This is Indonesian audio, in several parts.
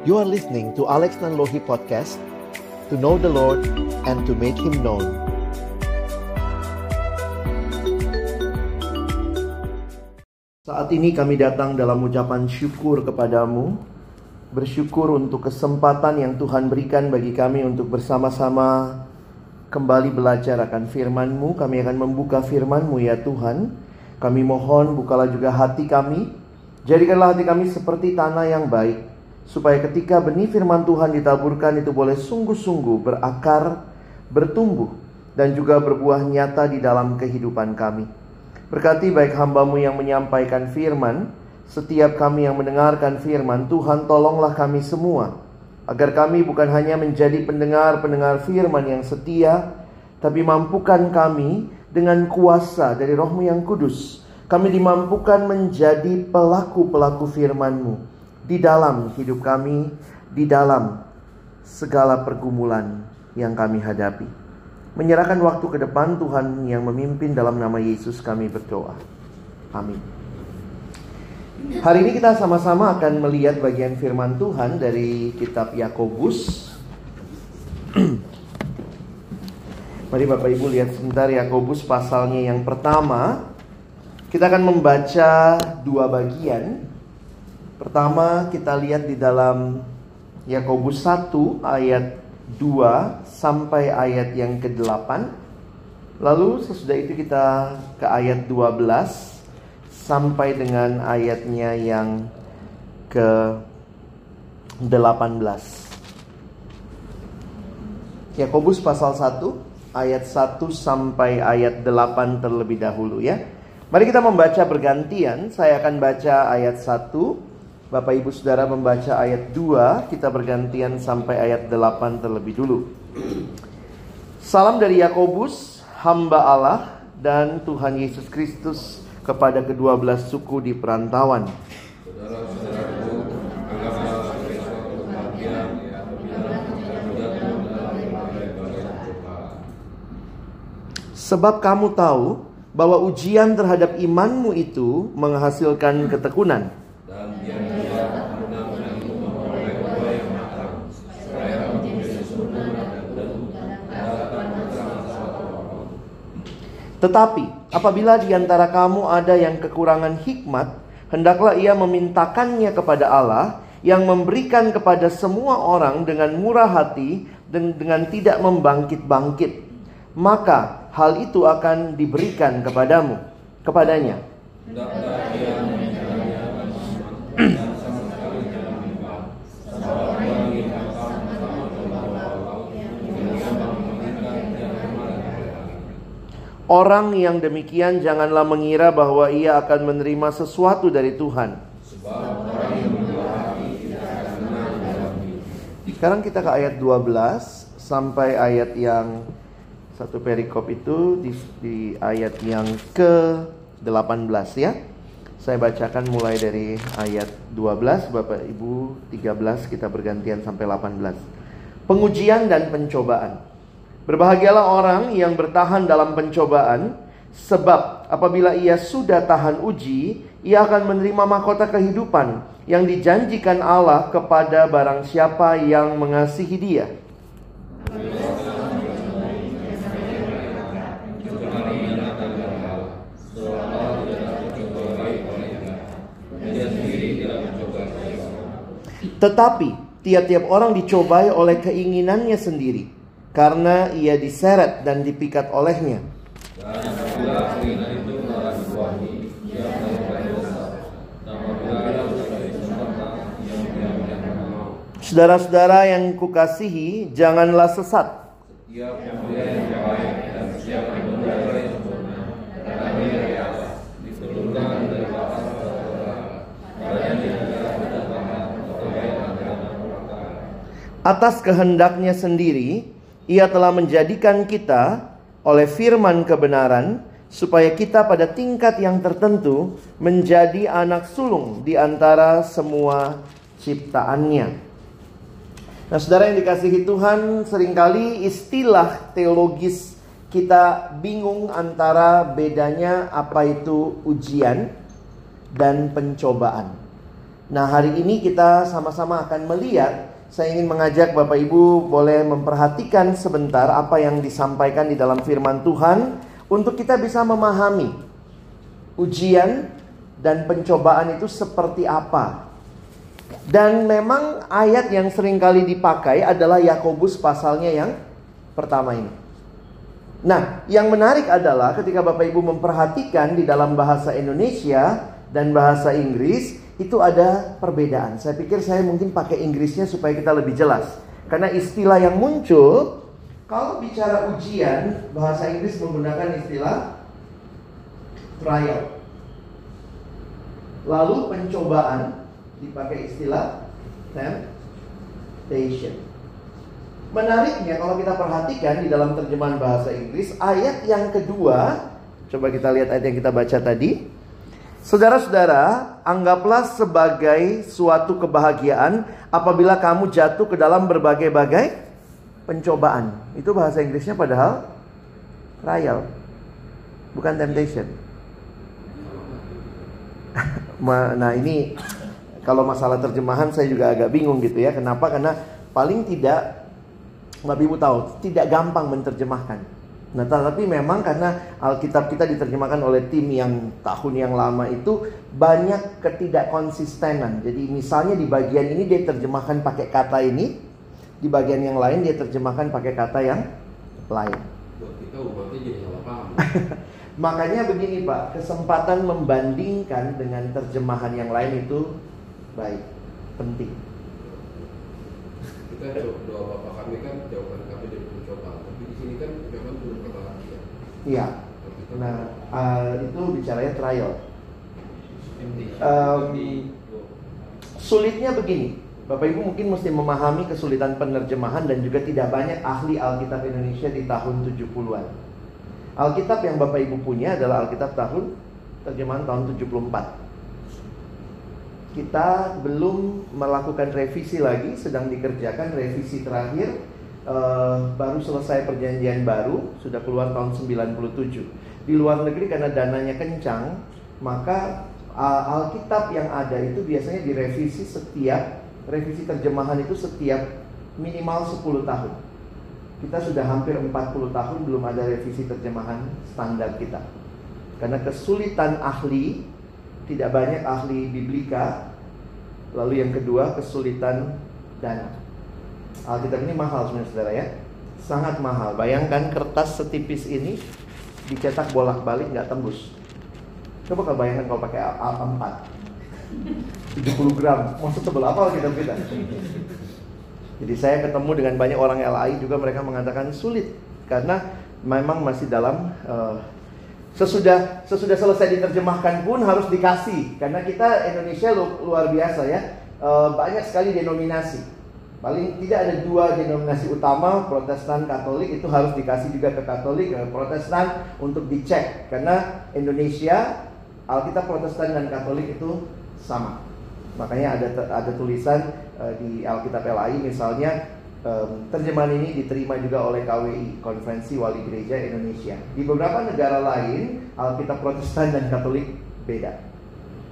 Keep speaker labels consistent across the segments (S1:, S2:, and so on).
S1: You are listening to Alex Nanlohi Podcast To know the Lord and to make Him known Saat ini kami datang dalam ucapan syukur kepadamu Bersyukur untuk kesempatan yang Tuhan berikan bagi kami untuk bersama-sama kembali belajar akan firman-Mu. Kami akan membuka firman-Mu ya Tuhan. Kami mohon bukalah juga hati kami. Jadikanlah hati kami seperti tanah yang baik. Supaya ketika benih firman Tuhan ditaburkan itu boleh sungguh-sungguh berakar, bertumbuh. Dan juga berbuah nyata di dalam kehidupan kami. Berkati baik hambamu yang menyampaikan firman. Setiap kami yang mendengarkan firman, Tuhan tolonglah kami semua agar kami bukan hanya menjadi pendengar-pendengar firman yang setia, tapi mampukan kami dengan kuasa dari rohmu yang kudus. Kami dimampukan menjadi pelaku-pelaku firman-Mu di dalam hidup kami, di dalam segala pergumulan yang kami hadapi. Menyerahkan waktu ke depan Tuhan yang memimpin dalam nama Yesus kami berdoa. Amin. Hari ini kita sama-sama akan melihat bagian firman Tuhan dari kitab Yakobus. Mari Bapak Ibu lihat sebentar Yakobus pasalnya yang pertama. Kita akan membaca dua bagian. Pertama kita lihat di dalam Yakobus 1 ayat 2 sampai ayat yang ke-8. Lalu sesudah itu kita ke ayat 12 sampai dengan ayatnya yang ke 18. Yakobus pasal 1 ayat 1 sampai ayat 8 terlebih dahulu ya. Mari kita membaca bergantian. Saya akan baca ayat 1, Bapak Ibu Saudara membaca ayat 2, kita bergantian sampai ayat 8 terlebih dulu. Salam dari Yakobus, hamba Allah dan Tuhan Yesus Kristus kepada kedua belas suku di perantauan. Sebab kamu tahu bahwa ujian terhadap imanmu itu menghasilkan ketekunan. Tetapi Apabila di antara kamu ada yang kekurangan hikmat, hendaklah ia memintakannya kepada Allah yang memberikan kepada semua orang dengan murah hati dan dengan tidak membangkit-bangkit. Maka hal itu akan diberikan kepadamu, kepadanya. Orang yang demikian janganlah mengira bahwa ia akan menerima sesuatu dari Tuhan. Sekarang kita ke ayat 12 sampai ayat yang satu perikop itu di, di ayat yang ke 18 ya. Saya bacakan mulai dari ayat 12 Bapak Ibu 13 kita bergantian sampai 18. Pengujian dan pencobaan. Berbahagialah orang yang bertahan dalam pencobaan, sebab apabila ia sudah tahan uji, ia akan menerima mahkota kehidupan yang dijanjikan Allah kepada barang siapa yang mengasihi Dia. Tetapi tiap-tiap orang dicobai oleh keinginannya sendiri karena ia diseret dan dipikat olehnya. Saudara-saudara yang kukasihi, janganlah sesat. Atas kehendaknya sendiri, ia telah menjadikan kita oleh firman kebenaran supaya kita pada tingkat yang tertentu menjadi anak sulung di antara semua ciptaannya. Nah, saudara yang dikasihi Tuhan, sering kali istilah teologis kita bingung antara bedanya apa itu ujian dan pencobaan. Nah, hari ini kita sama-sama akan melihat saya ingin mengajak Bapak Ibu boleh memperhatikan sebentar apa yang disampaikan di dalam firman Tuhan untuk kita bisa memahami ujian dan pencobaan itu seperti apa. Dan memang ayat yang sering kali dipakai adalah Yakobus pasalnya yang pertama ini. Nah, yang menarik adalah ketika Bapak Ibu memperhatikan di dalam bahasa Indonesia dan bahasa Inggris, itu ada perbedaan. Saya pikir saya mungkin pakai Inggrisnya supaya kita lebih jelas. Karena istilah yang muncul, kalau bicara ujian, bahasa Inggris menggunakan istilah trial. Lalu pencobaan dipakai istilah temptation. Menariknya kalau kita perhatikan di dalam terjemahan bahasa Inggris, ayat yang kedua, coba kita lihat ayat yang kita baca tadi. Saudara-saudara, anggaplah sebagai suatu kebahagiaan apabila kamu jatuh ke dalam berbagai-bagai pencobaan. Itu bahasa Inggrisnya padahal trial, bukan temptation. nah ini kalau masalah terjemahan saya juga agak bingung gitu ya. Kenapa? Karena paling tidak Bapak Ibu tahu, tidak gampang menerjemahkan. Nah, tetapi memang karena Alkitab kita diterjemahkan oleh tim yang tahun yang lama itu banyak ketidakkonsistenan. Jadi misalnya di bagian ini dia terjemahkan pakai kata ini, di bagian yang lain dia terjemahkan pakai kata yang lain. Makanya begini Pak, kesempatan membandingkan dengan terjemahan yang lain itu baik, penting.
S2: Kita doa Bapak kami kan jawaban kami dari mencoba, tapi di sini kan memang belum
S1: Iya. Nah, uh, itu bicaranya trial. Um, sulitnya begini, Bapak Ibu mungkin mesti memahami kesulitan penerjemahan dan juga tidak banyak ahli Alkitab Indonesia di tahun 70-an. Alkitab yang Bapak Ibu punya adalah Alkitab tahun terjemahan tahun 74. Kita belum melakukan revisi lagi, sedang dikerjakan revisi terakhir uh, baru selesai perjanjian baru, sudah keluar tahun 97. Di luar negeri karena dananya kencang, maka uh, Alkitab yang ada itu biasanya direvisi setiap revisi terjemahan itu setiap minimal 10 tahun. Kita sudah hampir 40 tahun belum ada revisi terjemahan standar kita. Karena kesulitan ahli, tidak banyak ahli biblika. Lalu yang kedua, kesulitan dana. Alkitab ini mahal sebenarnya saudara ya. Sangat mahal. Bayangkan kertas setipis ini Dicetak bolak-balik nggak tembus. Coba kalau bayangkan kalau pakai A4 70 gram. Maksud tebel apa Alkitab kita? Jadi saya ketemu dengan banyak orang LAI juga mereka mengatakan sulit. Karena memang masih dalam uh, sesudah sesudah selesai diterjemahkan pun harus dikasih. Karena kita Indonesia luar biasa ya. Uh, banyak sekali denominasi Paling tidak ada dua denominasi utama, Protestan, Katolik itu harus dikasih juga ke Katolik, ke Protestan untuk dicek karena Indonesia Alkitab Protestan dan Katolik itu sama. Makanya ada ada tulisan uh, di Alkitab LAI misalnya um, terjemahan ini diterima juga oleh KWI Konferensi Wali Gereja Indonesia. Di beberapa negara lain Alkitab Protestan dan Katolik beda.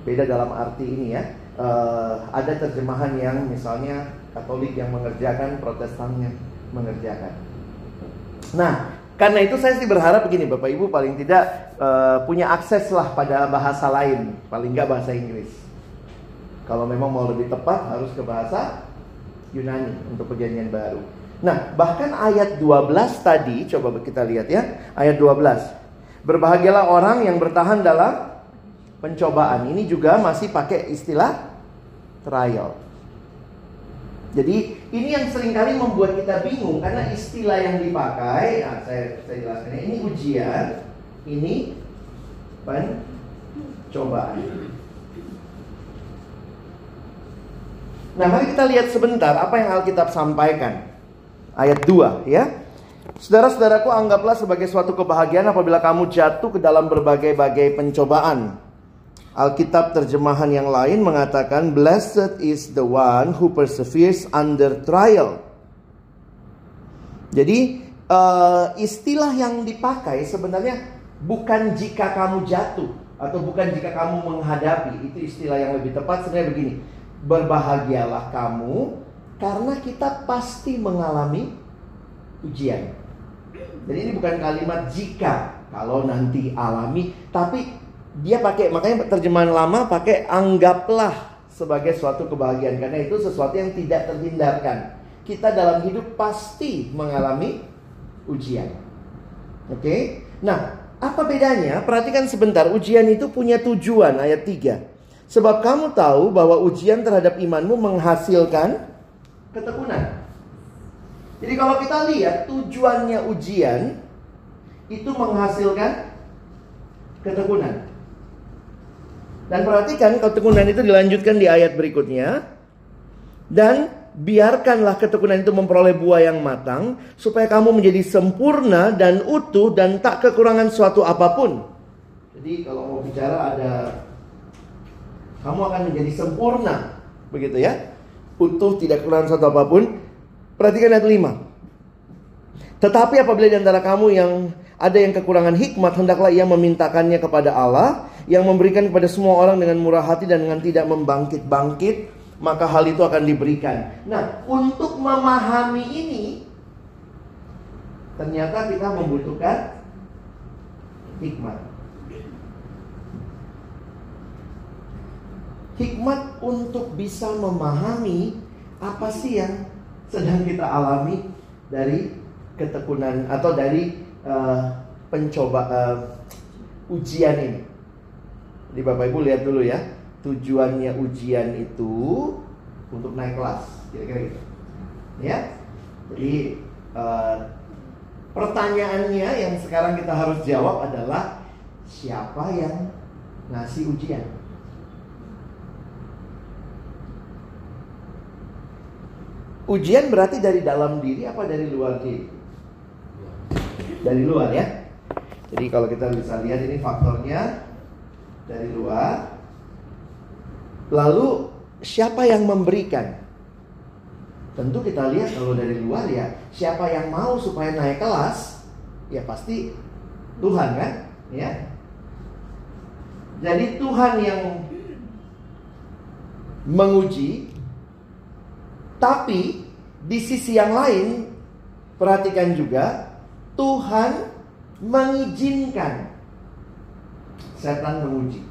S1: Beda dalam arti ini ya. Uh, ada terjemahan yang misalnya Katolik yang mengerjakan, Protestan yang mengerjakan. Nah, karena itu saya sih berharap begini Bapak Ibu paling tidak uh, punya akses lah pada bahasa lain, paling nggak bahasa Inggris. Kalau memang mau lebih tepat harus ke bahasa Yunani untuk perjanjian baru. Nah, bahkan ayat 12 tadi coba kita lihat ya, ayat 12. Berbahagialah orang yang bertahan dalam pencobaan. Ini juga masih pakai istilah trial. Jadi ini yang sering kali membuat kita bingung karena istilah yang dipakai, nah saya, saya jelaskan ini ujian, ini pencobaan. Nah mari kita lihat sebentar apa yang Alkitab sampaikan. Ayat 2 ya. Saudara-saudaraku anggaplah sebagai suatu kebahagiaan apabila kamu jatuh ke dalam berbagai-bagai pencobaan Alkitab terjemahan yang lain mengatakan blessed is the one who perseveres under trial. Jadi uh, istilah yang dipakai sebenarnya bukan jika kamu jatuh atau bukan jika kamu menghadapi. Itu istilah yang lebih tepat sebenarnya begini. berbahagialah kamu karena kita pasti mengalami ujian. Jadi ini bukan kalimat jika kalau nanti alami, tapi dia pakai makanya terjemahan lama pakai anggaplah sebagai suatu kebahagiaan karena itu sesuatu yang tidak terhindarkan. Kita dalam hidup pasti mengalami ujian. Oke? Okay? Nah, apa bedanya? Perhatikan sebentar, ujian itu punya tujuan ayat 3. Sebab kamu tahu bahwa ujian terhadap imanmu menghasilkan ketekunan. Jadi kalau kita lihat tujuannya ujian itu menghasilkan ketekunan. Dan perhatikan ketekunan itu dilanjutkan di ayat berikutnya. Dan biarkanlah ketekunan itu memperoleh buah yang matang supaya kamu menjadi sempurna dan utuh dan tak kekurangan suatu apa pun. Jadi kalau mau bicara ada kamu akan menjadi sempurna, begitu ya? Utuh tidak kekurangan suatu apa pun. Perhatikan ayat 5. Tetapi apabila di antara kamu yang ada yang kekurangan hikmat, hendaklah ia memintakannya kepada Allah yang memberikan kepada semua orang dengan murah hati dan dengan tidak membangkit-bangkit, maka hal itu akan diberikan. Nah, untuk memahami ini, ternyata kita membutuhkan hikmat. Hikmat untuk bisa memahami apa sih yang sedang kita alami dari ketekunan atau dari uh, pencoba uh, ujian ini. Jadi Bapak Ibu lihat dulu ya, tujuannya ujian itu untuk naik kelas, kira-kira gitu. Ya, jadi uh, pertanyaannya yang sekarang kita harus jawab adalah siapa yang ngasih ujian? Ujian berarti dari dalam diri apa dari luar diri? Dari luar ya. Jadi kalau kita bisa lihat ini faktornya dari luar. Lalu siapa yang memberikan? Tentu kita lihat kalau dari luar ya, siapa yang mau supaya naik kelas? Ya pasti Tuhan kan? Ya. Jadi Tuhan yang menguji tapi di sisi yang lain perhatikan juga Tuhan mengizinkan setan menguji.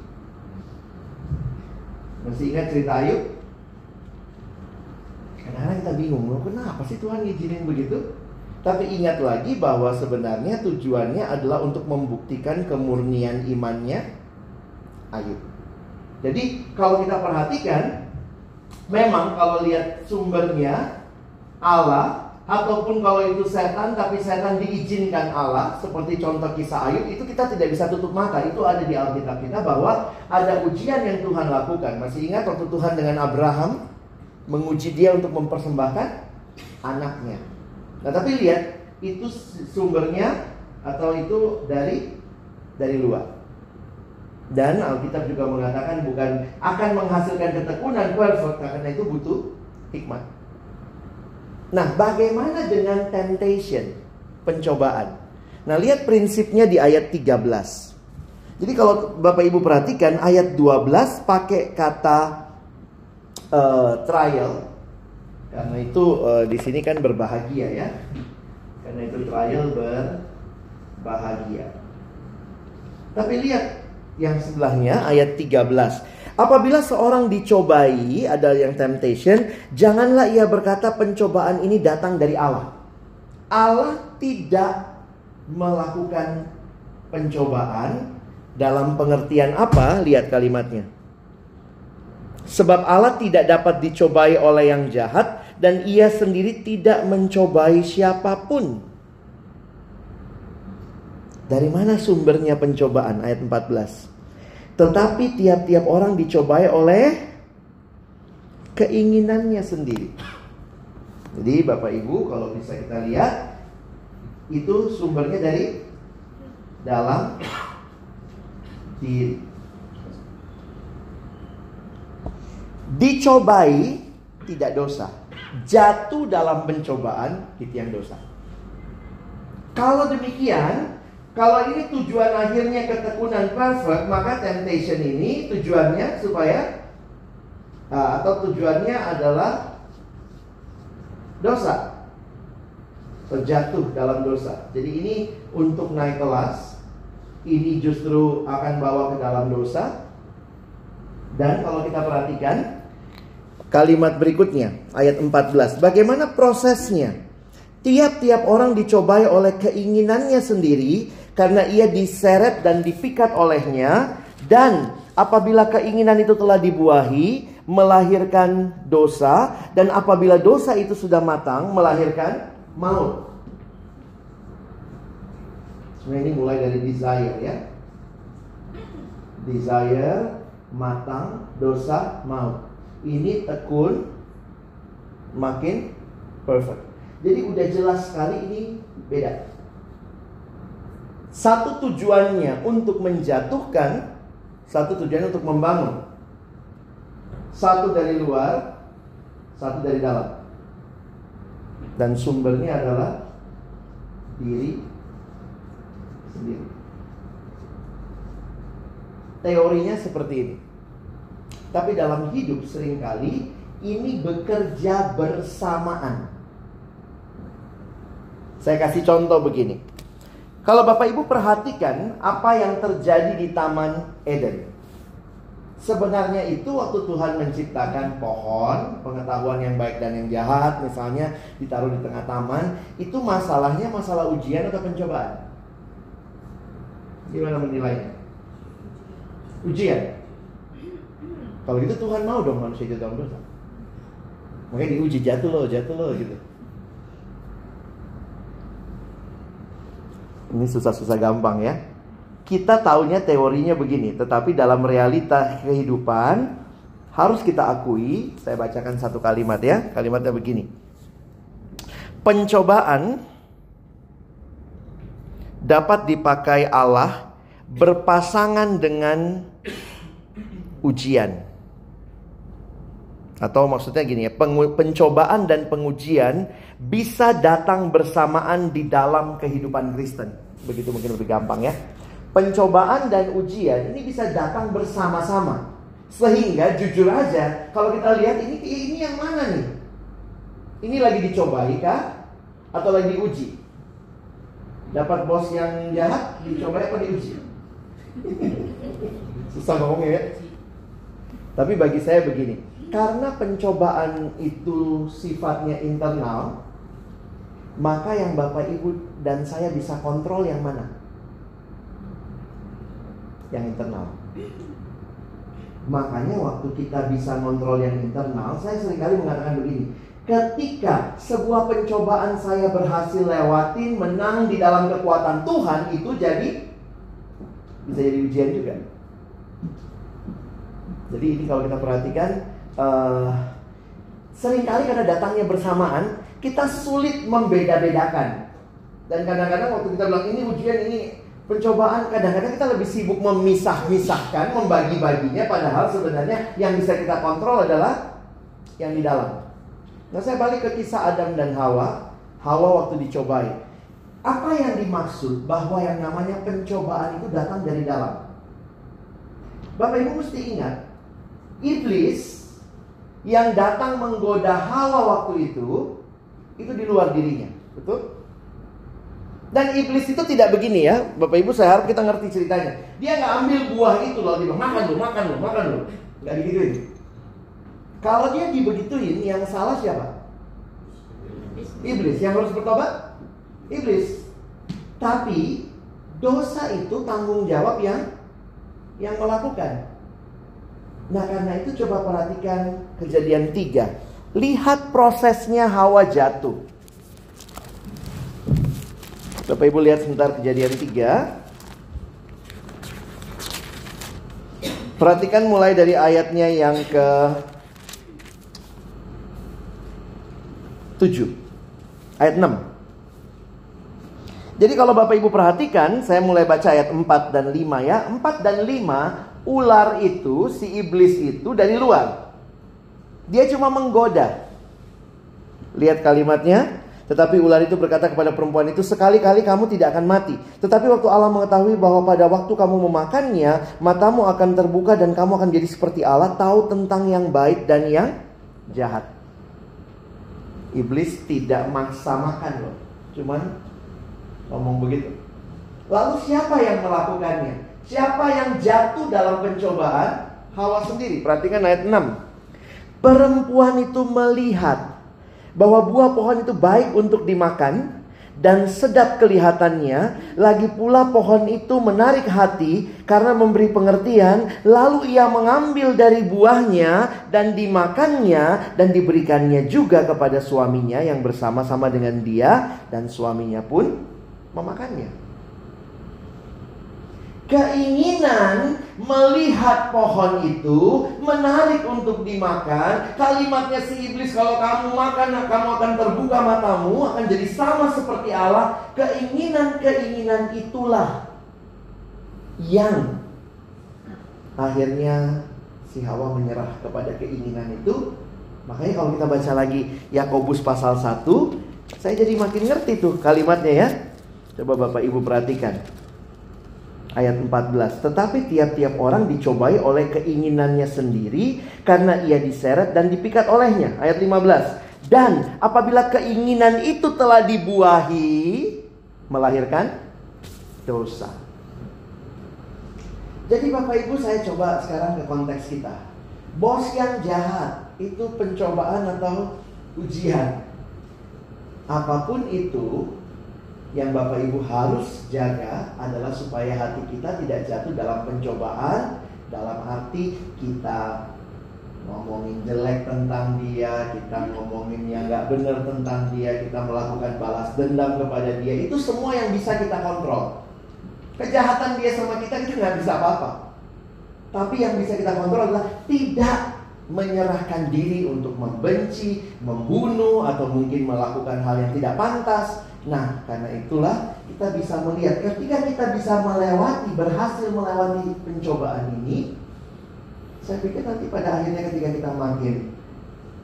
S1: Masih ingat cerita Ayub? Kadang-kadang kita bingung, loh kenapa sih Tuhan ngizinin begitu? Tapi ingat lagi bahwa sebenarnya tujuannya adalah untuk membuktikan kemurnian imannya Ayub. Jadi kalau kita perhatikan, memang kalau lihat sumbernya Allah ataupun kalau itu setan tapi setan diizinkan Allah seperti contoh kisah Ayub itu kita tidak bisa tutup mata. Itu ada di Alkitab kita bahwa ada ujian yang Tuhan lakukan. Masih ingat waktu Tuhan dengan Abraham menguji dia untuk mempersembahkan anaknya. Nah tapi lihat itu sumbernya atau itu dari dari luar. Dan Alkitab juga mengatakan bukan akan menghasilkan ketekunan karena itu butuh hikmat Nah, bagaimana dengan temptation? Pencobaan. Nah, lihat prinsipnya di ayat 13. Jadi kalau Bapak Ibu perhatikan ayat 12 pakai kata uh, trial. Karena itu uh, di sini kan berbahagia ya. Karena itu trial berbahagia. Tapi lihat yang sebelahnya ayat 13. Apabila seorang dicobai, ada yang temptation, janganlah ia berkata pencobaan ini datang dari Allah. Allah tidak melakukan pencobaan dalam pengertian apa? Lihat kalimatnya. Sebab Allah tidak dapat dicobai oleh yang jahat dan ia sendiri tidak mencobai siapa pun. Dari mana sumbernya pencobaan? Ayat 14. Tetapi tiap-tiap orang dicobai oleh keinginannya sendiri. Jadi Bapak Ibu kalau bisa kita lihat itu sumbernya dari dalam diri. Dicobai tidak dosa. Jatuh dalam pencobaan itu yang dosa. Kalau demikian, kalau ini tujuan akhirnya ketekunan perfect, maka temptation ini tujuannya supaya Nah, atau tujuannya adalah dosa. Terjatuh dalam dosa. Jadi ini untuk naik kelas. Ini justru akan bawa ke dalam dosa. Dan kalau kita perhatikan kalimat berikutnya ayat 14. Bagaimana prosesnya? Tiap-tiap orang dicobai oleh keinginannya sendiri karena ia diseret dan dipikat olehnya dan apabila keinginan itu telah dibuahi melahirkan dosa dan apabila dosa itu sudah matang melahirkan maut. Sebenarnya ini mulai dari desire ya. Desire, matang, dosa, maut. Ini tekun makin perfect. Jadi udah jelas sekali ini beda. Satu tujuannya untuk menjatuhkan, satu tujuannya untuk membangun. Satu dari luar, satu dari dalam. Dan sumbernya adalah diri sendiri. Teorinya seperti ini. Tapi dalam hidup sering kali ini bekerja bersamaan. Saya kasih contoh begini. Kalau Bapak Ibu perhatikan apa yang terjadi di Taman Eden. Sebenarnya itu waktu Tuhan menciptakan pohon, pengetahuan yang baik dan yang jahat misalnya ditaruh di tengah taman, itu masalahnya masalah ujian atau pencobaan? Gimana menilainya? Ujian. Kalau gitu Tuhan mau dong manusia jatuh dosa. Makanya diuji jatuh loh, jatuh loh gitu. Ini susah-susah gampang ya kita taunya teorinya begini, tetapi dalam realita kehidupan harus kita akui, saya bacakan satu kalimat ya, kalimatnya begini. Pencobaan dapat dipakai Allah berpasangan dengan ujian. Atau maksudnya gini ya, pencobaan dan pengujian bisa datang bersamaan di dalam kehidupan Kristen. Begitu mungkin lebih gampang ya pencobaan dan ujian ini bisa datang bersama-sama. Sehingga jujur aja, kalau kita lihat ini ini yang mana nih? Ini lagi dicobai kah? Atau lagi diuji? Dapat bos yang jahat, dicobai apa diuji? Susah ngomongnya ya. Tapi bagi saya begini, karena pencobaan itu sifatnya internal, maka yang Bapak Ibu dan saya bisa kontrol yang mana? yang internal. Makanya waktu kita bisa kontrol yang internal, saya sering kali mengatakan begini. Ketika sebuah pencobaan saya berhasil lewatin, menang di dalam kekuatan Tuhan, itu jadi bisa jadi ujian juga. Jadi ini kalau kita perhatikan, uh, sering kali karena datangnya bersamaan, kita sulit membeda-bedakan. Dan kadang-kadang waktu kita bilang ini ujian, ini Pencobaan kadang-kadang kita lebih sibuk memisah-misahkan, membagi-baginya padahal sebenarnya yang bisa kita kontrol adalah yang di dalam. Nah, saya balik ke kisah Adam dan Hawa. Hawa waktu dicobai. Apa yang dimaksud bahwa yang namanya pencobaan itu datang dari dalam? Bapak Ibu mesti ingat, iblis yang datang menggoda Hawa waktu itu itu di luar dirinya, betul? Dan iblis itu tidak begini ya, Bapak Ibu saya harap kita ngerti ceritanya. Dia nggak ambil buah itu loh, dia makan lu, makan lu, makan lu, nggak digituin. Kalau dia dibegituin, yang salah siapa? Iblis. Yang harus bertobat? Iblis. Tapi dosa itu tanggung jawab yang yang melakukan. Nah karena itu coba perhatikan kejadian tiga. Lihat prosesnya Hawa jatuh. Bapak Ibu lihat sebentar kejadian 3. Perhatikan mulai dari ayatnya yang ke 7. Ayat 6. Jadi kalau Bapak Ibu perhatikan, saya mulai baca ayat 4 dan 5 ya. 4 dan 5, ular itu, si iblis itu dari luar. Dia cuma menggoda. Lihat kalimatnya, Tetapi ular itu berkata kepada perempuan itu, sekali-kali kamu tidak akan mati. Tetapi waktu Allah mengetahui bahwa pada waktu kamu memakannya, matamu akan terbuka dan kamu akan jadi seperti Allah, tahu tentang yang baik dan yang jahat. Iblis tidak maksa makan loh, cuman ngomong begitu. Lalu siapa yang melakukannya? Siapa yang jatuh dalam pencobaan? Hawa sendiri. Perhatikan ayat 6. Perempuan itu melihat bahwa buah pohon itu baik untuk dimakan dan sedap kelihatannya. Lagi pula pohon itu menarik hati karena memberi pengertian. Lalu ia mengambil dari buahnya dan dimakannya dan diberikannya juga kepada suaminya yang bersama-sama dengan dia dan suaminya pun memakannya keinginan melihat pohon itu menarik untuk dimakan. Kalimatnya si iblis kalau kamu makan kamu akan terbuka matamu akan jadi sama seperti Allah. Keinginan-keinginan itulah yang akhirnya si Hawa menyerah kepada keinginan itu. Makanya kalau kita baca lagi Yakobus pasal 1, saya jadi makin ngerti tuh kalimatnya ya. Coba Bapak Ibu perhatikan ayat 14. Tetapi tiap-tiap orang dicobai oleh keinginannya sendiri karena ia diseret dan dipikat olehnya. Ayat 15. Dan apabila keinginan itu telah dibuahi melahirkan dosa. Jadi Bapak Ibu saya coba sekarang ke konteks kita. Bos yang jahat itu pencobaan atau ujian. Apa pun itu yang Bapak Ibu harus jaga adalah supaya hati kita tidak jatuh dalam pencobaan dalam arti kita ngomongin jelek tentang dia, kita ngomongin yang nggak benar tentang dia, kita melakukan balas dendam kepada dia, itu semua yang bisa kita kontrol. Kejahatan dia sama kita kita nggak bisa apa-apa. Tapi yang bisa kita kontrol adalah tidak menyerahkan diri untuk membenci, membunuh, atau mungkin melakukan hal yang tidak pantas. Nah, karena itulah kita bisa melihat ketika kita bisa melewati, berhasil melewati pencobaan ini, saya pikir nanti pada akhirnya ketika kita makin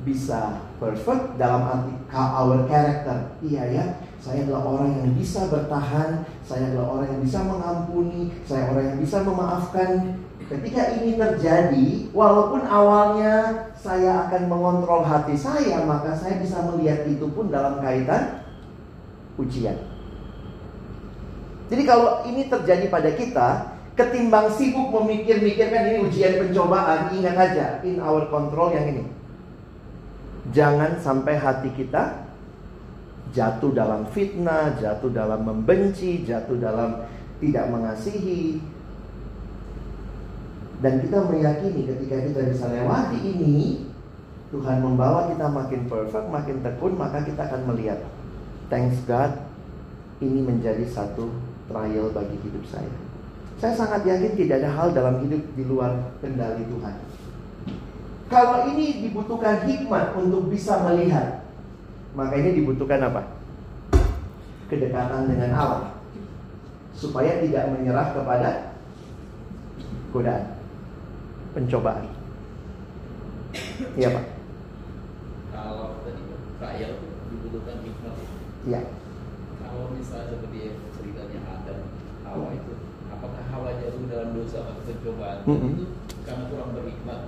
S1: bisa perfect dalam arti our character. Iya ya, saya adalah orang yang bisa bertahan, saya adalah orang yang bisa mengampuni, saya orang yang bisa memaafkan. Ketika ini terjadi, walaupun awalnya saya akan mengontrol hati saya, maka saya bisa melihat itu pun dalam kaitan ujian. Jadi kalau ini terjadi pada kita, ketimbang sibuk memikir-mikirkan ini ujian pencobaan, ingat aja in our control yang ini. Jangan sampai hati kita jatuh dalam fitnah, jatuh dalam membenci, jatuh dalam tidak mengasihi. Dan kita meyakini ketika kita bisa lewati ini, Tuhan membawa kita makin perfect, makin tekun, maka kita akan melihat thanks God ini menjadi satu trial bagi hidup saya. Saya sangat yakin tidak ada hal dalam hidup di luar kendali Tuhan. Kalau ini dibutuhkan hikmat untuk bisa melihat, maka ini dibutuhkan apa? Kedekatan dengan Allah. Supaya tidak menyerah kepada godaan, pencobaan. Iya Pak.
S3: Kalau tadi trial dibutuhkan hikmat
S1: Ya.
S3: Kalau misalnya seperti ceritanya Adam, Hawa itu, apakah Hawa jatuh dalam dosa atau pencobaan
S1: Mm -hmm.
S3: itu karena kurang berhikmat?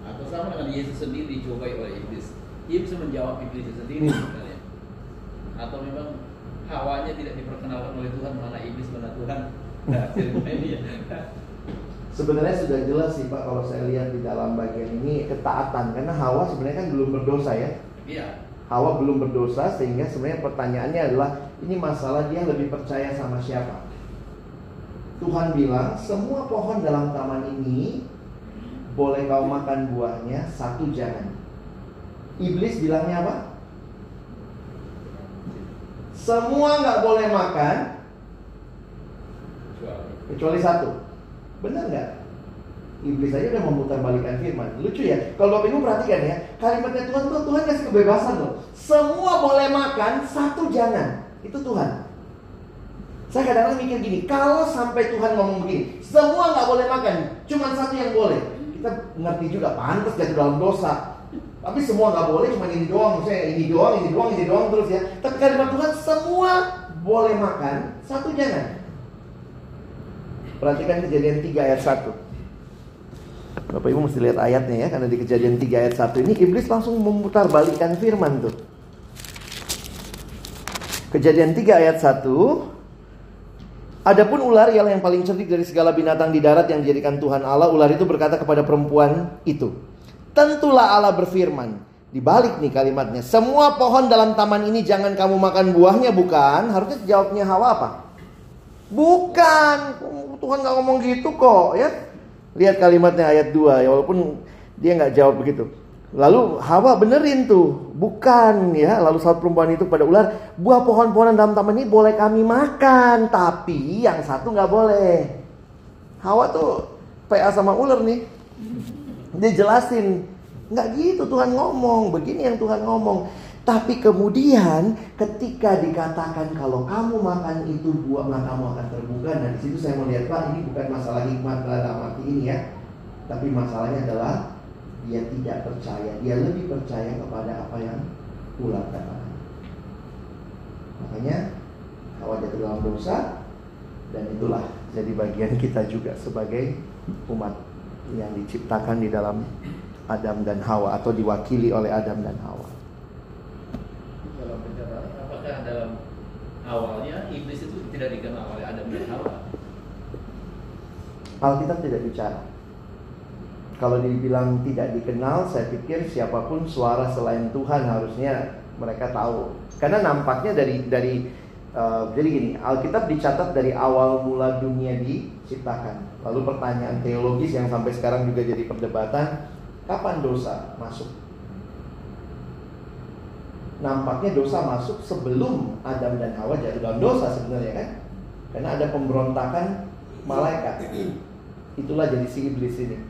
S3: Atau sama dengan Yesus sendiri dicobai oleh iblis? Dia bisa menjawab iblis sendiri
S1: Mm.
S3: sebenarnya. Atau memang Hawanya tidak diperkenalkan oleh Tuhan mana iblis mana Tuhan? Nah, ini ya.
S1: Sebenarnya sudah jelas sih Pak kalau saya lihat di dalam bagian ini ketaatan karena Hawa sebenarnya kan belum berdosa ya.
S3: Iya.
S1: Hawa belum berdosa sehingga sebenarnya pertanyaannya adalah ini masalah dia lebih percaya sama siapa? Tuhan bilang semua pohon dalam taman ini boleh kau makan buahnya, satu jangan. Iblis bilangnya apa? Semua nggak boleh makan Kecuali satu. Benar nggak? Iblis aja udah memutarbalikkan firman. Lucu ya. Kalau Bapak Ibu perhatikan ya, kalimatnya Tuhan tuh Tuhan kasih kebebasan loh. Semua boleh makan, satu jangan. Itu Tuhan. Saya kadang-kadang mikir gini, kalau sampai Tuhan ngomong begini, semua nggak boleh makan, cuma satu yang boleh. Kita ngerti juga, pantas jatuh dalam dosa. Tapi semua nggak boleh, cuma ini doang. Maksudnya ini doang, ini doang, ini doang terus ya. Tapi kalimat Tuhan semua boleh makan, satu jangan. Perhatikan kejadian 3 ayat 1. Bapak Ibu mesti lihat ayatnya ya, karena di kejadian 3 ayat 1 ini iblis langsung memutar balikan firman tuh. Kejadian 3 ayat 1 Adapun ular ialah yang paling cerdik dari segala binatang di darat yang dijadikan Tuhan Allah. Ular itu berkata kepada perempuan itu, Tentulah Allah berfirman. Dibalik nih kalimatnya. Semua pohon dalam taman ini jangan kamu makan buahnya, bukan? Harusnya jawabnya Hawa apa? Bukan. Tuhan nggak ngomong gitu kok, ya. Lihat kalimatnya ayat 2 ya, walaupun dia nggak jawab begitu. Lalu Hawa benerin tuh, bukan ya. Lalu saat perempuan itu pada ular, buah pohon-pohonan dalam taman ini boleh kami makan, tapi yang satu nggak boleh. Hawa tuh PA sama ular nih, dia jelasin, nggak gitu Tuhan ngomong, begini yang Tuhan ngomong. Tapi kemudian ketika dikatakan kalau kamu makan itu buah kamu akan terbuka. Nah di situ saya mau lihat Pak, ini bukan masalah hikmat dalam arti ini ya, tapi masalahnya adalah dia tidak percaya, dia lebih percaya kepada apa yang ular katakan. Makanya Hawa jatuh dalam dosa dan itulah jadi bagian kita juga sebagai umat yang diciptakan di dalam Adam dan Hawa atau diwakili oleh Adam dan Hawa.
S3: Apakah dalam awalnya iblis itu tidak dikenal oleh Adam dan Hawa?
S1: Alkitab tidak bicara. Kalau dibilang tidak dikenal, saya pikir siapa pun suara selain Tuhan harusnya mereka tahu. Karena nampaknya dari dari uh, jadi gini, Alkitab dicatat dari awal mula dunia diciptakan. Lalu pertanyaan teologis yang sampai sekarang juga jadi perdebatan, kapan dosa masuk? Nampaknya dosa masuk sebelum Adam dan Hawa jatuh dalam dosa sebenarnya kan? Karena ada pemberontakan malaikat. Itulah jadi si iblis ini.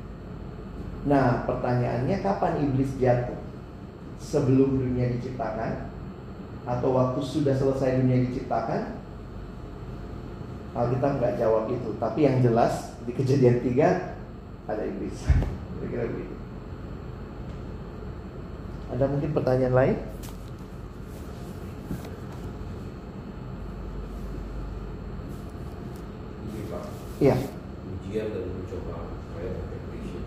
S1: Nah, pertanyaannya kapan iblis jatuh? Sebelum dunia diciptakan atau waktu sudah selesai dunia diciptakan? Alkitab nggak jawab itu, tapi yang jelas di kejadian tiga ada iblis. Kira-kira begitu. Ada mungkin pertanyaan lain?
S2: Ini Pak,
S1: Iya.
S2: ujian dan pencobaan kayak temptation.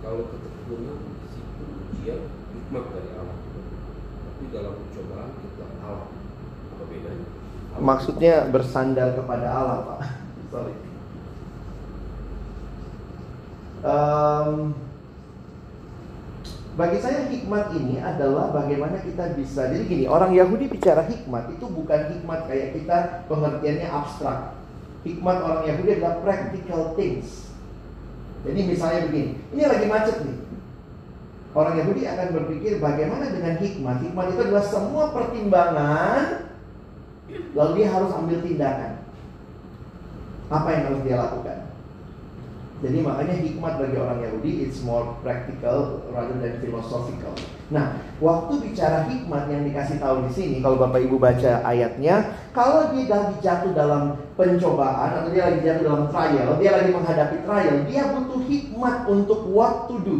S2: Kalau ketekunan di situ ujian hikmat dari Allah. Tapi dalam pencobaan kita Allah. Apa bedanya? Allah
S1: Maksudnya bersandar kepada Allah, Pak. Sorry. Em, bagi saya hikmat ini adalah bagaimana kita bisa. Jadi gini, orang Yahudi bicara hikmat itu bukan hikmat kayak kita pengertiannya abstrak. Hikmat orang Yahudi adalah practical things. Jadi misalnya begini, ini lagi macet nih. Orang Yahudi akan berpikir bagaimana dengan hikmat. Hikmat itu adalah semua pertimbangan Lalu dia harus ambil tindakan. Apa yang harus dia lakukan? Jadi makanya hikmat bagi orang Yahudi it's more practical rather than philosophical. Nah, waktu bicara hikmat yang dikasih tahu di sini, kalau Bapak Ibu baca ayatnya, kalau dia lagi jatuh dalam pencobaan atau dia lagi jatuh dalam trial, dia lagi menghadapi trial, dia butuh hikmat untuk what to do.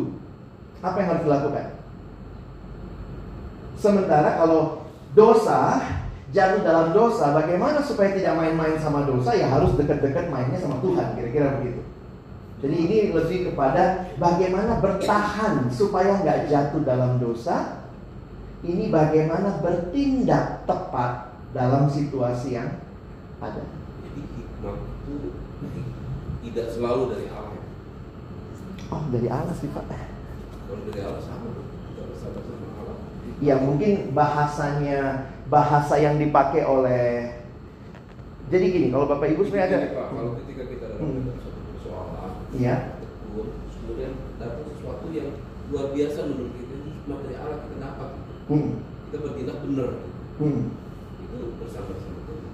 S1: Apa yang harus dilakukan? Sementara kalau dosa jatuh dalam dosa, bagaimana supaya tidak main-main sama dosa? Ya harus dekat-dekat mainnya sama Tuhan, kira-kira begitu. Jadi ini lebih kepada bagaimana bertahan supaya nggak jatuh dalam dosa. Ini bagaimana bertindak tepat dalam situasi yang ada.
S2: Jadi hikmat itu tidak selalu dari Allah.
S1: Oh dari Allah sih Pak.
S2: Kalau dari Allah sama, sama sama Allah.
S1: Ya mungkin bahasanya bahasa yang dipakai oleh jadi gini kalau bapak ibu sebenarnya ada
S2: Pak, kalau ketika kita dalam
S1: Hmm. Iya.
S2: kemudian dapat sesuatu yang luar biasa menurut kita ini hikmat dari Allah kita dapat.
S1: hmm,
S2: Kita bertindak benar.
S1: hmm.
S2: Itu bersama-sama Tuhan.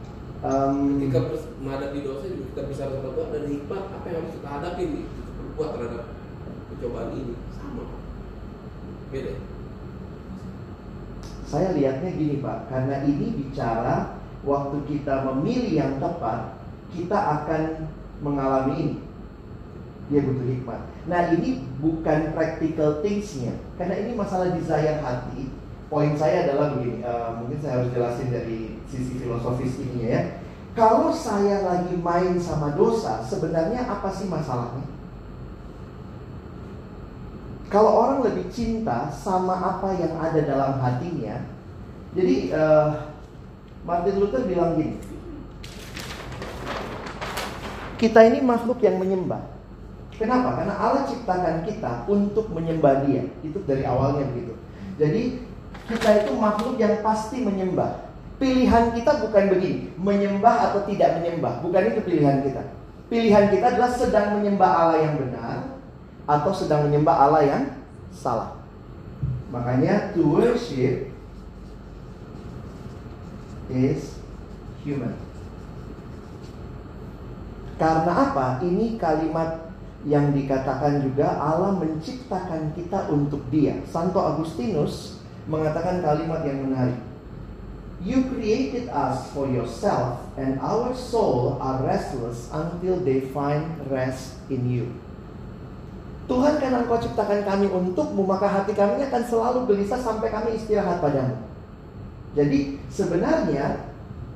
S1: Em,
S2: Ketika menghadapi dosa juga kita bersama-sama Tuhan dan hikmat apa yang harus kita hadapi nih, kita berbuat terhadap pencobaan ini sama. Beda. ya?
S1: saya lihatnya gini pak karena ini bicara waktu kita memilih yang tepat kita akan mengalami ini dia butuh hikmat nah ini bukan practical thingsnya. Karena ini masalah desire hati. Poin saya adalah begini, uh, mungkin saya harus jelasin dari sisi filosofis ini ya. Kalau saya lagi main sama dosa, sebenarnya apa sih masalahnya? Kalau orang lebih cinta sama apa yang ada dalam hatinya, jadi uh, Martin Luther bilang gini, kita ini makhluk yang menyembah. Kenapa? Karena Allah ciptakan kita untuk menyembah Dia. Itu dari awalnya begitu. Jadi kita itu makhluk yang pasti menyembah. Pilihan kita bukan begini, menyembah atau tidak menyembah. Bukan itu pilihan kita. Pilihan kita adalah sedang menyembah Allah yang benar atau sedang menyembah Allah yang salah. Makanya to worship is human. Karena apa? Ini kalimat yang dikatakan juga Allah menciptakan kita untuk Dia. Santo Agustinus mengatakan kalimat yang menarik. You created us for yourself and our soul are restless until they find rest in you. Tuhan karena engkau ciptakan kami untukmu maka hati kami akan selalu gelisah sampai kami istirahat padamu. Jadi sebenarnya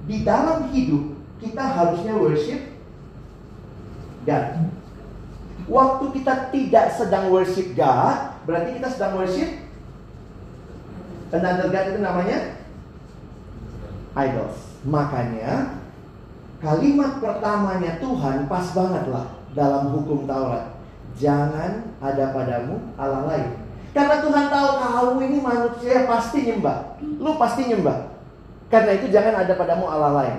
S1: di dalam hidup kita harusnya worship God. Waktu kita tidak sedang worship God, berarti kita sedang worship another God itu namanya idols. Makanya kalimat pertamanya Tuhan pas banget lah dalam hukum Taurat. Jangan ada padamu Allah lain. Karena Tuhan tahu kamu ini manusia pasti nyembah. Lu pasti nyembah. Karena itu jangan ada padamu Allah lain.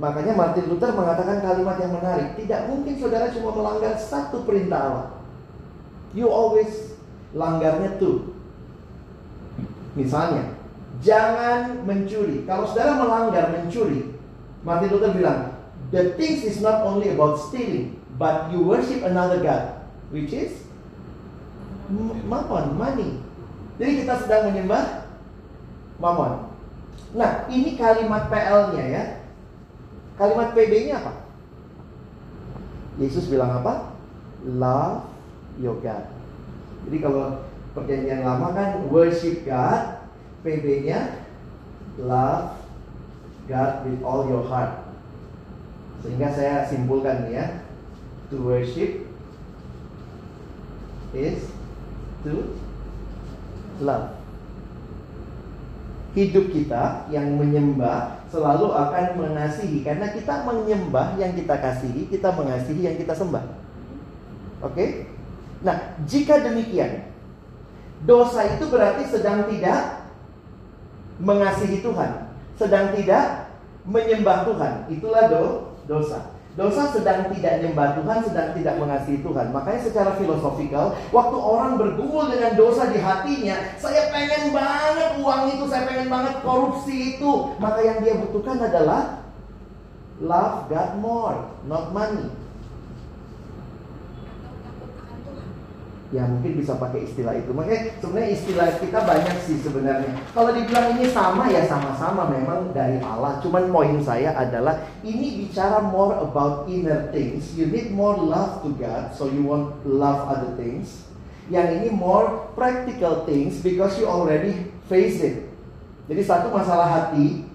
S1: Makanya Martin Luther mengatakan kalimat yang menarik. Tidak mungkin saudara cuma melanggar satu perintah Allah. You always langgarnya tuh. Misalnya, jangan mencuri. Kalau saudara melanggar mencuri, Martin Luther bilang, the things is not only about stealing, but you worship another God which is mammon, money. Jadi kita sedang menyembah mammon. Nah, ini kalimat PL-nya ya. Kalimat PB-nya apa? Yesus bilang apa? Love your God. Jadi kalau perjanjian lama kan worship God, PB-nya love God with all your heart. Sehingga saya simpulkan ya, to worship is to love. Hidup kita yang menyembah selalu akan mengasihi karena kita menyembah yang kita kasihi, kita mengasihi yang kita sembah. Oke? Okay? Nah, jika demikian, dosa itu berarti sedang tidak mengasihi Tuhan, sedang tidak menyembah Tuhan. Itulah do, dosa. Dosa sedang tidak nyembah Tuhan, sedang tidak mengasihi Tuhan. Makanya secara filosofikal, waktu orang bergumul dengan dosa di hatinya, saya pengen banget uang itu, saya pengen banget korupsi itu. Maka yang dia butuhkan adalah love God more, not money. Ya mungkin bisa pakai istilah itu. Makanya sebenarnya istilah kita banyak sih sebenarnya. Kalau dibilang ini sama ya sama-sama memang dari Allah. Cuman poin saya adalah ini bicara more about inner things. You need more love to God, so you want love other things. Yang ini more practical things because you already face it. Jadi satu masalah hati,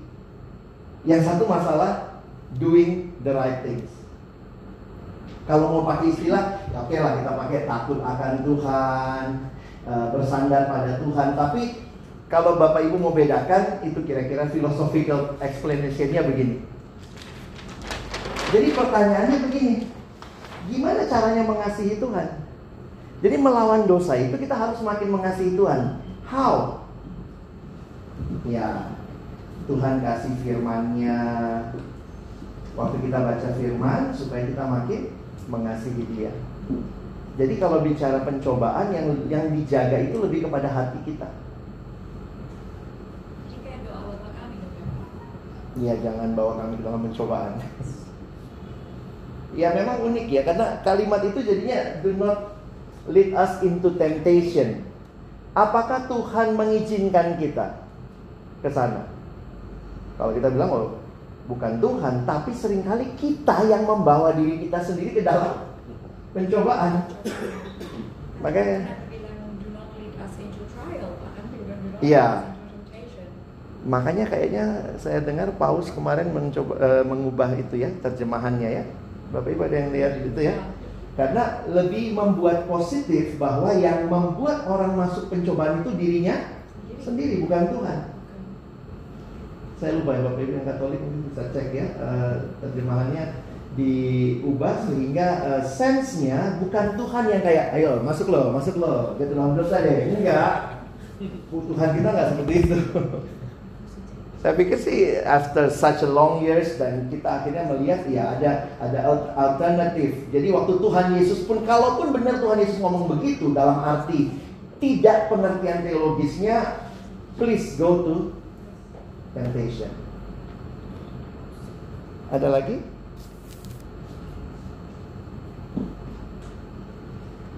S1: yang satu masalah doing the right things. Kalau mau pakai istilah, ya oke lah kita pakai takut akan Tuhan, e, bersandar pada Tuhan. Tapi kalau Bapak Ibu mau bedakan, itu kira-kira philosophical explanation-nya begini. Jadi pertanyaannya begini, gimana caranya mengasihi Tuhan? Jadi melawan dosa itu kita harus makin mengasihi Tuhan. How? Ya, Tuhan kasih firman-Nya. Waktu kita baca firman supaya kita makin mengasihi dia. Jadi kalau bicara pencobaan yang yang dijaga itu lebih kepada hati kita. Iya jangan bawa kami dalam pencobaan. ya memang unik ya karena kalimat itu jadinya do not lead us into temptation. Apakah Tuhan mengizinkan kita ke sana? Kalau kita bilang oh bukan Tuhan, tapi sering kali kita yang membawa diri kita sendiri ke dalam pencobaan. Makanya Iya. Makanya kayaknya saya dengar Paus kemarin mencoba eh, mengubah itu ya terjemahannya ya. Bapak Ibu ada yang lihat itu ya? Karena lebih membuat positif bahwa yang membuat orang masuk pencobaan itu dirinya sendiri bukan Tuhan. Saya lupa ya Bapak Ibu yang Katolik mungkin bisa cek ya eh, terjemahannya diubah sehingga eh, sense-nya bukan Tuhan yang kayak ayo masuk lo, masuk lo, dia dalam dosa deh. Enggak. Tuhan kita nggak seperti itu. Saya pikir sih after such a long years dan kita akhirnya melihat ya ada ada al- alternatif. Jadi waktu Tuhan Yesus pun kalaupun benar Tuhan Yesus ngomong begitu dalam arti tidak pengertian teologisnya, please go to temptation. Ada lagi?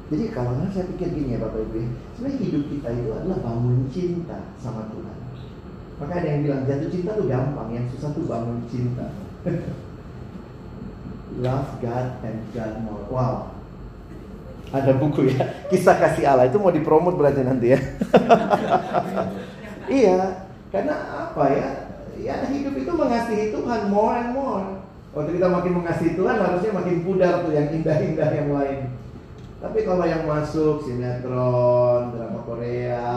S1: Jadi kalau saya pikir gini ya Bapak Ibu, ya, sebenarnya hidup kita itu adalah bangun cinta sama Tuhan. Maka ada yang bilang jatuh cinta tuh gampang, yang susah tuh bangun cinta. Love God and God more. Wow. Ada buku ya, kisah kasih Allah itu mau dipromot berarti nanti ya. iya, karena apa ya? Ya hidup itu mengasihi Tuhan more and more. Waktu kita makin mengasihi Tuhan harusnya makin pudar tuh yang indah-indah yang lain. Tapi kalau yang masuk sinetron, drama Korea,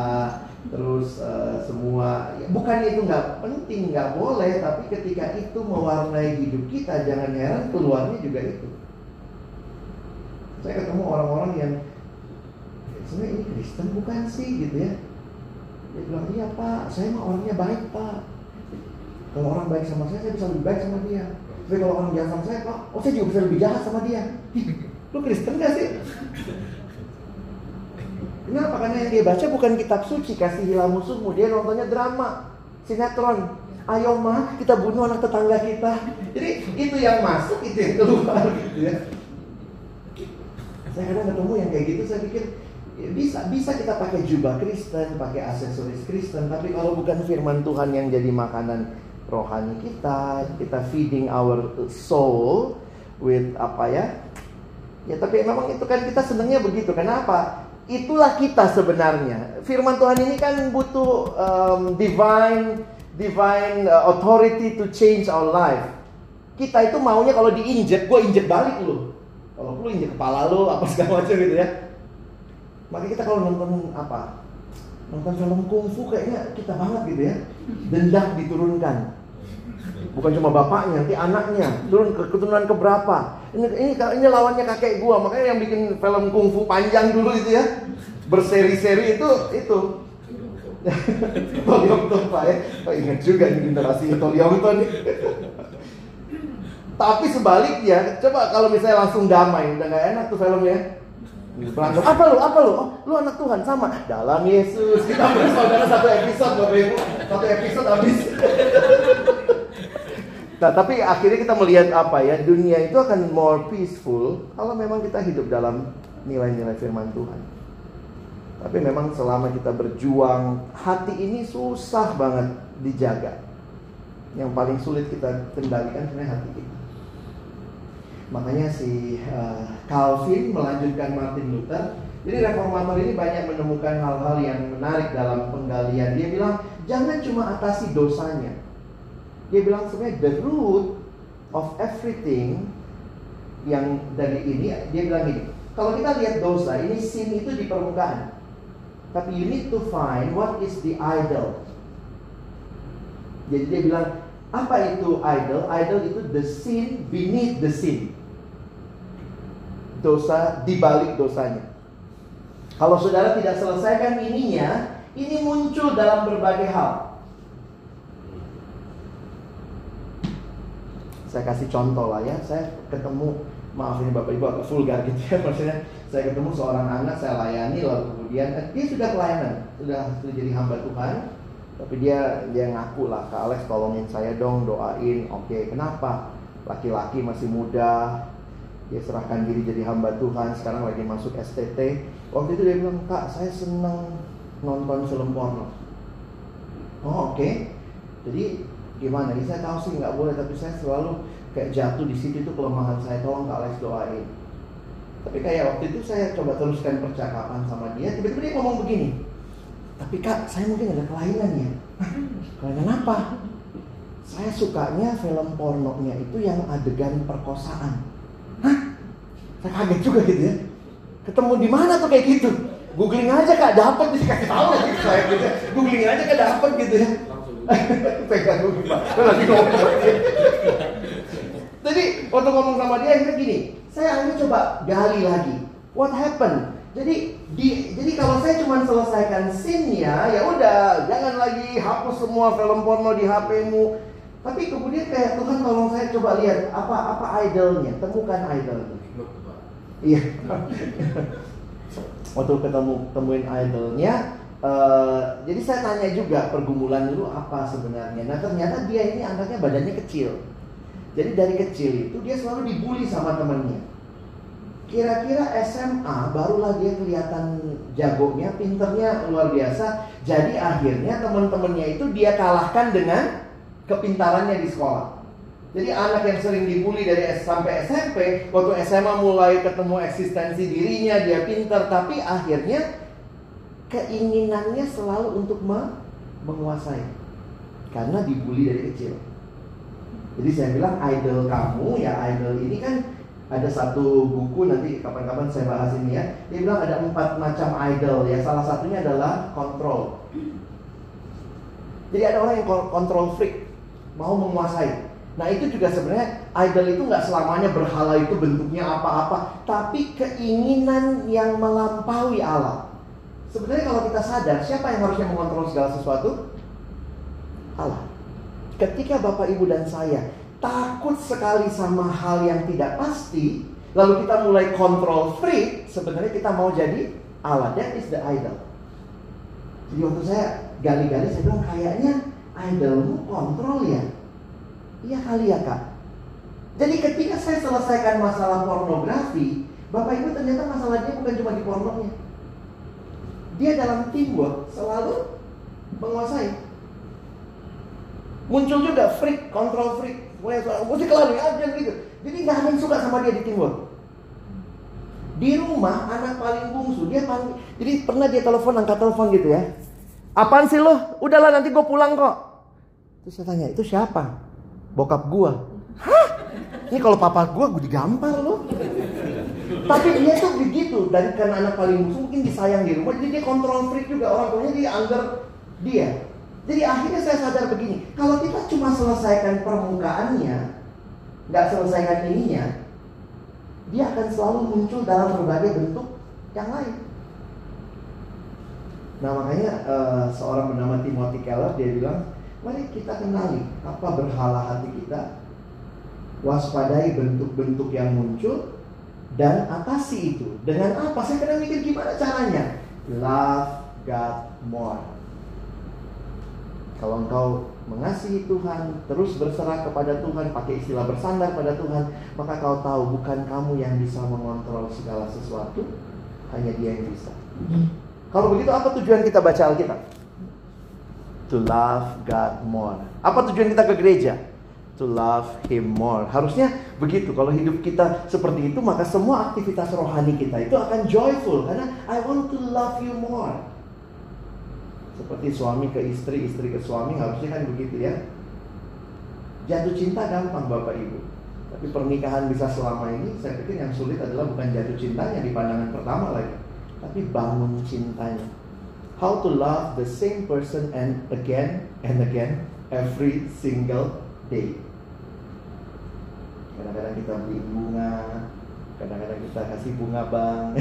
S1: terus eh, semua, ya, bukan itu nggak penting, nggak boleh. Tapi ketika itu mewarnai hidup kita, jangan heran keluarnya juga itu. Saya ketemu orang-orang yang sebenarnya ini Kristen bukan sih gitu ya. Dia bilang iya pak, saya mah orangnya baik pak. Kalau orang baik sama saya, saya bisa lebih baik sama dia. Tapi kalau orang jahat sama saya, pak, oh saya juga bisa lebih jahat sama dia. Lu Kristen gak sih? Kenapa? Karena yang dia baca bukan kitab suci, kasihilah musuhmu. Dia nontonnya drama, sinetron. Ayo mah kita bunuh anak tetangga kita. Jadi itu yang masuk, itu yang keluar gitu ya. Saya kadang ketemu yang kayak gitu, saya pikir ya bisa bisa kita pakai jubah Kristen, pakai aksesoris Kristen, tapi kalau bukan firman Tuhan yang jadi makanan rohani kita, kita feeding our soul with apa ya? Ya tapi memang itu kan kita senangnya begitu. Kenapa? Itulah kita sebenarnya. Firman Tuhan ini kan butuh um, divine divine uh, authority to change our life. Kita itu maunya kalau diinjek, gue injek balik lu. Kalau lu injek kepala lu apa segala macam gitu ya. Maka kita kalau nonton apa? Nonton film kungfu kayaknya kita banget gitu ya. Dendam diturunkan. Bukan cuma bapaknya, nanti anaknya turun ke keturunan keberapa. Ini ini ini lawannya kakek gua, makanya yang bikin film kungfu panjang dulu itu ya. Berseri-seri itu itu. Toliongton Pak ya. Pak ingat juga ini generasi Toliongton nih. Tapi sebaliknya, coba kalau misalnya langsung damai, udah gak enak tuh filmnya. Berantem, apa lu, apa lu? Oh, lu anak Tuhan, sama. Dalam Yesus, kita bersaudara satu episode, Bapak Ibu. Satu episode habis. Nah, tapi akhirnya kita melihat apa ya, dunia itu akan more peaceful kalau memang kita hidup dalam nilai-nilai firman Tuhan. Tapi memang selama kita berjuang, hati ini susah banget dijaga. Yang paling sulit kita kendalikan sebenarnya hati kita. Makanya si uh, Calvin melanjutkan Martin Luther. Jadi reformator ini banyak menemukan hal-hal yang menarik dalam penggalian. Dia bilang, jangan cuma atasi dosanya. Dia bilang sebenarnya the root of everything yang dari ini, dia bilang gini, kalau kita lihat dosa, ini sin itu di permukaan. Tapi you need to find what is the idol. Jadi dia bilang, apa itu idol? Idol itu the sin beneath the sin. Dosa di balik dosanya. Kalau saudara tidak selesaikan ininya, ini muncul dalam berbagai hal. Saya kasih contoh lah ya, saya ketemu, maaf ini Bapak Ibu agak vulgar gitu ya, maksudnya saya ketemu seorang anak, saya layani lalu kemudian eh, dia sudah pelayanan, sudah, sudah jadi hamba Tuhan, tapi dia dia ngaku lah, Kak Alex tolongin saya dong, doain, oke, kenapa? Laki-laki masih muda, dia serahkan diri jadi hamba Tuhan, sekarang lagi masuk STT. Waktu itu dia bilang, Kak, saya senang nonton film porno. Oh oke, jadi gimana? Ini saya tahu sih nggak boleh, tapi saya selalu kayak jatuh di situ itu kelemahan saya. Tolong Kak Alex doain. Tapi kayak waktu itu saya coba teruskan percakapan sama dia, tiba-tiba dia ngomong begini. Tapi kak, saya mungkin ada kelainan ya. Kelainan apa? Saya sukanya film pornonya itu yang adegan perkosaan. Saya kaget juga gitu ya. Ketemu di mana tuh kayak gitu? Googling aja kak dapat dikasih tahu lah gitu saya gitu. ya. Googling aja kak dapat gitu ya. Pegang googling pak. Lagi ngomong. Jadi waktu ngomong sama dia akhirnya gini, saya akhirnya coba gali lagi. What happened? Jadi di, jadi kalau saya cuma selesaikan scene-nya, ya udah, jangan lagi hapus semua film porno di HP-mu. Tapi kemudian kayak Tuhan tolong saya coba lihat apa apa idolnya, temukan idolnya. Iya. Waktu ketemu temuin idolnya, eh, jadi saya tanya juga pergumulan dulu apa sebenarnya. Nah ternyata dia ini anaknya badannya kecil. Jadi dari kecil itu dia selalu dibully sama temennya. Kira-kira SMA barulah dia kelihatan jagonya, pinternya luar biasa. Jadi akhirnya teman-temannya itu dia kalahkan dengan kepintarannya di sekolah. Jadi anak yang sering dibully dari sampai SMP, waktu SMA mulai ketemu eksistensi dirinya, dia pintar, tapi akhirnya keinginannya selalu untuk me- menguasai. Karena dibully dari kecil. Jadi saya bilang idol kamu ya idol ini kan ada satu buku nanti kapan-kapan saya bahas ini ya. Dia bilang ada empat macam idol ya. Salah satunya adalah control. Jadi ada orang yang kon- control freak, mau menguasai. Nah itu juga sebenarnya idol itu nggak selamanya berhala itu bentuknya apa-apa, tapi keinginan yang melampaui Allah. Sebenarnya kalau kita sadar, siapa yang harusnya mengontrol segala sesuatu? Allah. Ketika Bapak Ibu dan saya takut sekali sama hal yang tidak pasti, lalu kita mulai control freak, sebenarnya kita mau jadi Allah. That is the idol. Jadi waktu saya gali-gali, saya bilang kayaknya idolmu kontrol ya. Iya kali ya kak. Jadi ketika saya selesaikan masalah pornografi, Bapak Ibu ternyata masalahnya bukan cuma di pornonya. Dia dalam teamwork selalu menguasai. Muncul juga freak, control freak. Mesti kelari aja gitu. Jadi nggak ada yang suka sama dia di teamwork. Di rumah anak paling bungsu dia panggil. Jadi pernah dia telepon angkat telepon gitu ya. Apaan sih lo? Udahlah nanti gue pulang kok. Terus saya tanya itu siapa? Bokap gua. Hah? Ini kalau papa gua gue digampar lo. Tapi dia tuh begitu dari karena anak paling bungsu mungkin disayang di rumah jadi dia kontrol freak juga orang tuanya dia anggar dia. Jadi akhirnya saya sadar begini, kalau kita cuma selesaikan permukaannya, nggak selesaikan ininya, dia akan selalu muncul dalam berbagai bentuk yang lain. Nah makanya eh, seorang bernama Timothy Keller dia bilang, mari kita kenali apa berhala hati kita, waspadai bentuk-bentuk yang muncul, dan atasi itu. Dengan apa? Saya kadang mikir gimana caranya. Love God more. Kalau engkau mengasihi Tuhan, terus berserah kepada Tuhan, pakai istilah bersandar pada Tuhan, maka kau tahu bukan kamu yang bisa mengontrol segala sesuatu, hanya Dia yang bisa. Kalau begitu apa tujuan kita baca Alkitab? To love God more. Apa tujuan kita ke gereja? To love Him more. Harusnya begitu. Kalau hidup kita seperti itu, maka semua aktivitas rohani kita itu akan joyful karena I want to love you more. Seperti suami ke istri, istri ke suami harusnya kan begitu ya. Jatuh cinta gampang Bapak Ibu. Tapi pernikahan bisa selama ini, saya pikir yang sulit adalah bukan jatuh cintanya di pandangan pertama lagi, tapi bangun cintanya. How to love the same person and again and again every single day. Kadang-kadang kita beli bunga, kadang-kadang kita kasih bunga bank,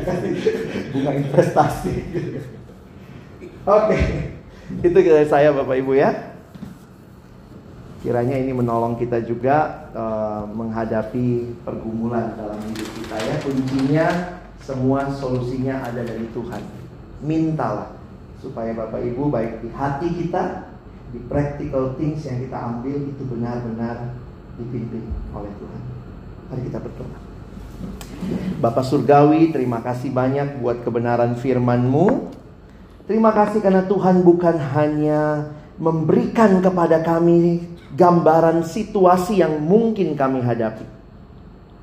S1: bunga investasi. Oke, itu dari saya Bapak Ibu ya. Kiranya ini menolong kita juga eh, menghadapi pergumulan dalam hidup kita ya. Kuncinya semua solusinya ada dari Tuhan. Mintalah supaya Bapak Ibu baik di hati kita, di practical things yang kita ambil itu benar-benar dipimpin oleh Tuhan. Mari kita berdoa. Bapak Surgawi, terima kasih banyak buat kebenaran firman-Mu. Terima kasih karena Tuhan bukan hanya memberikan kepada kami gambaran situasi yang mungkin kami hadapi.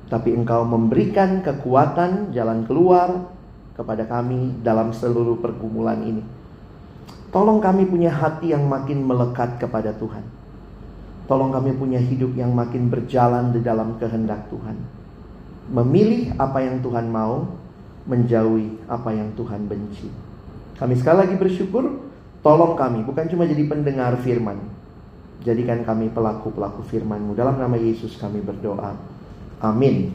S1: tapi Engkau memberikan kekuatan jalan keluar kepada kami dalam seluruh pergumulan ini. Tolong kami punya hati yang makin melekat kepada Tuhan. Tolong kami punya hidup yang makin berjalan di dalam kehendak Tuhan. Memilih apa yang Tuhan mau, menjauhi apa yang Tuhan benci. Kami sekali lagi bersyukur, tolong kami bukan cuma jadi pendengar firman. Jadikan kami pelaku-pelaku firman-Mu. Dalam nama Yesus kami berdoa. Amin.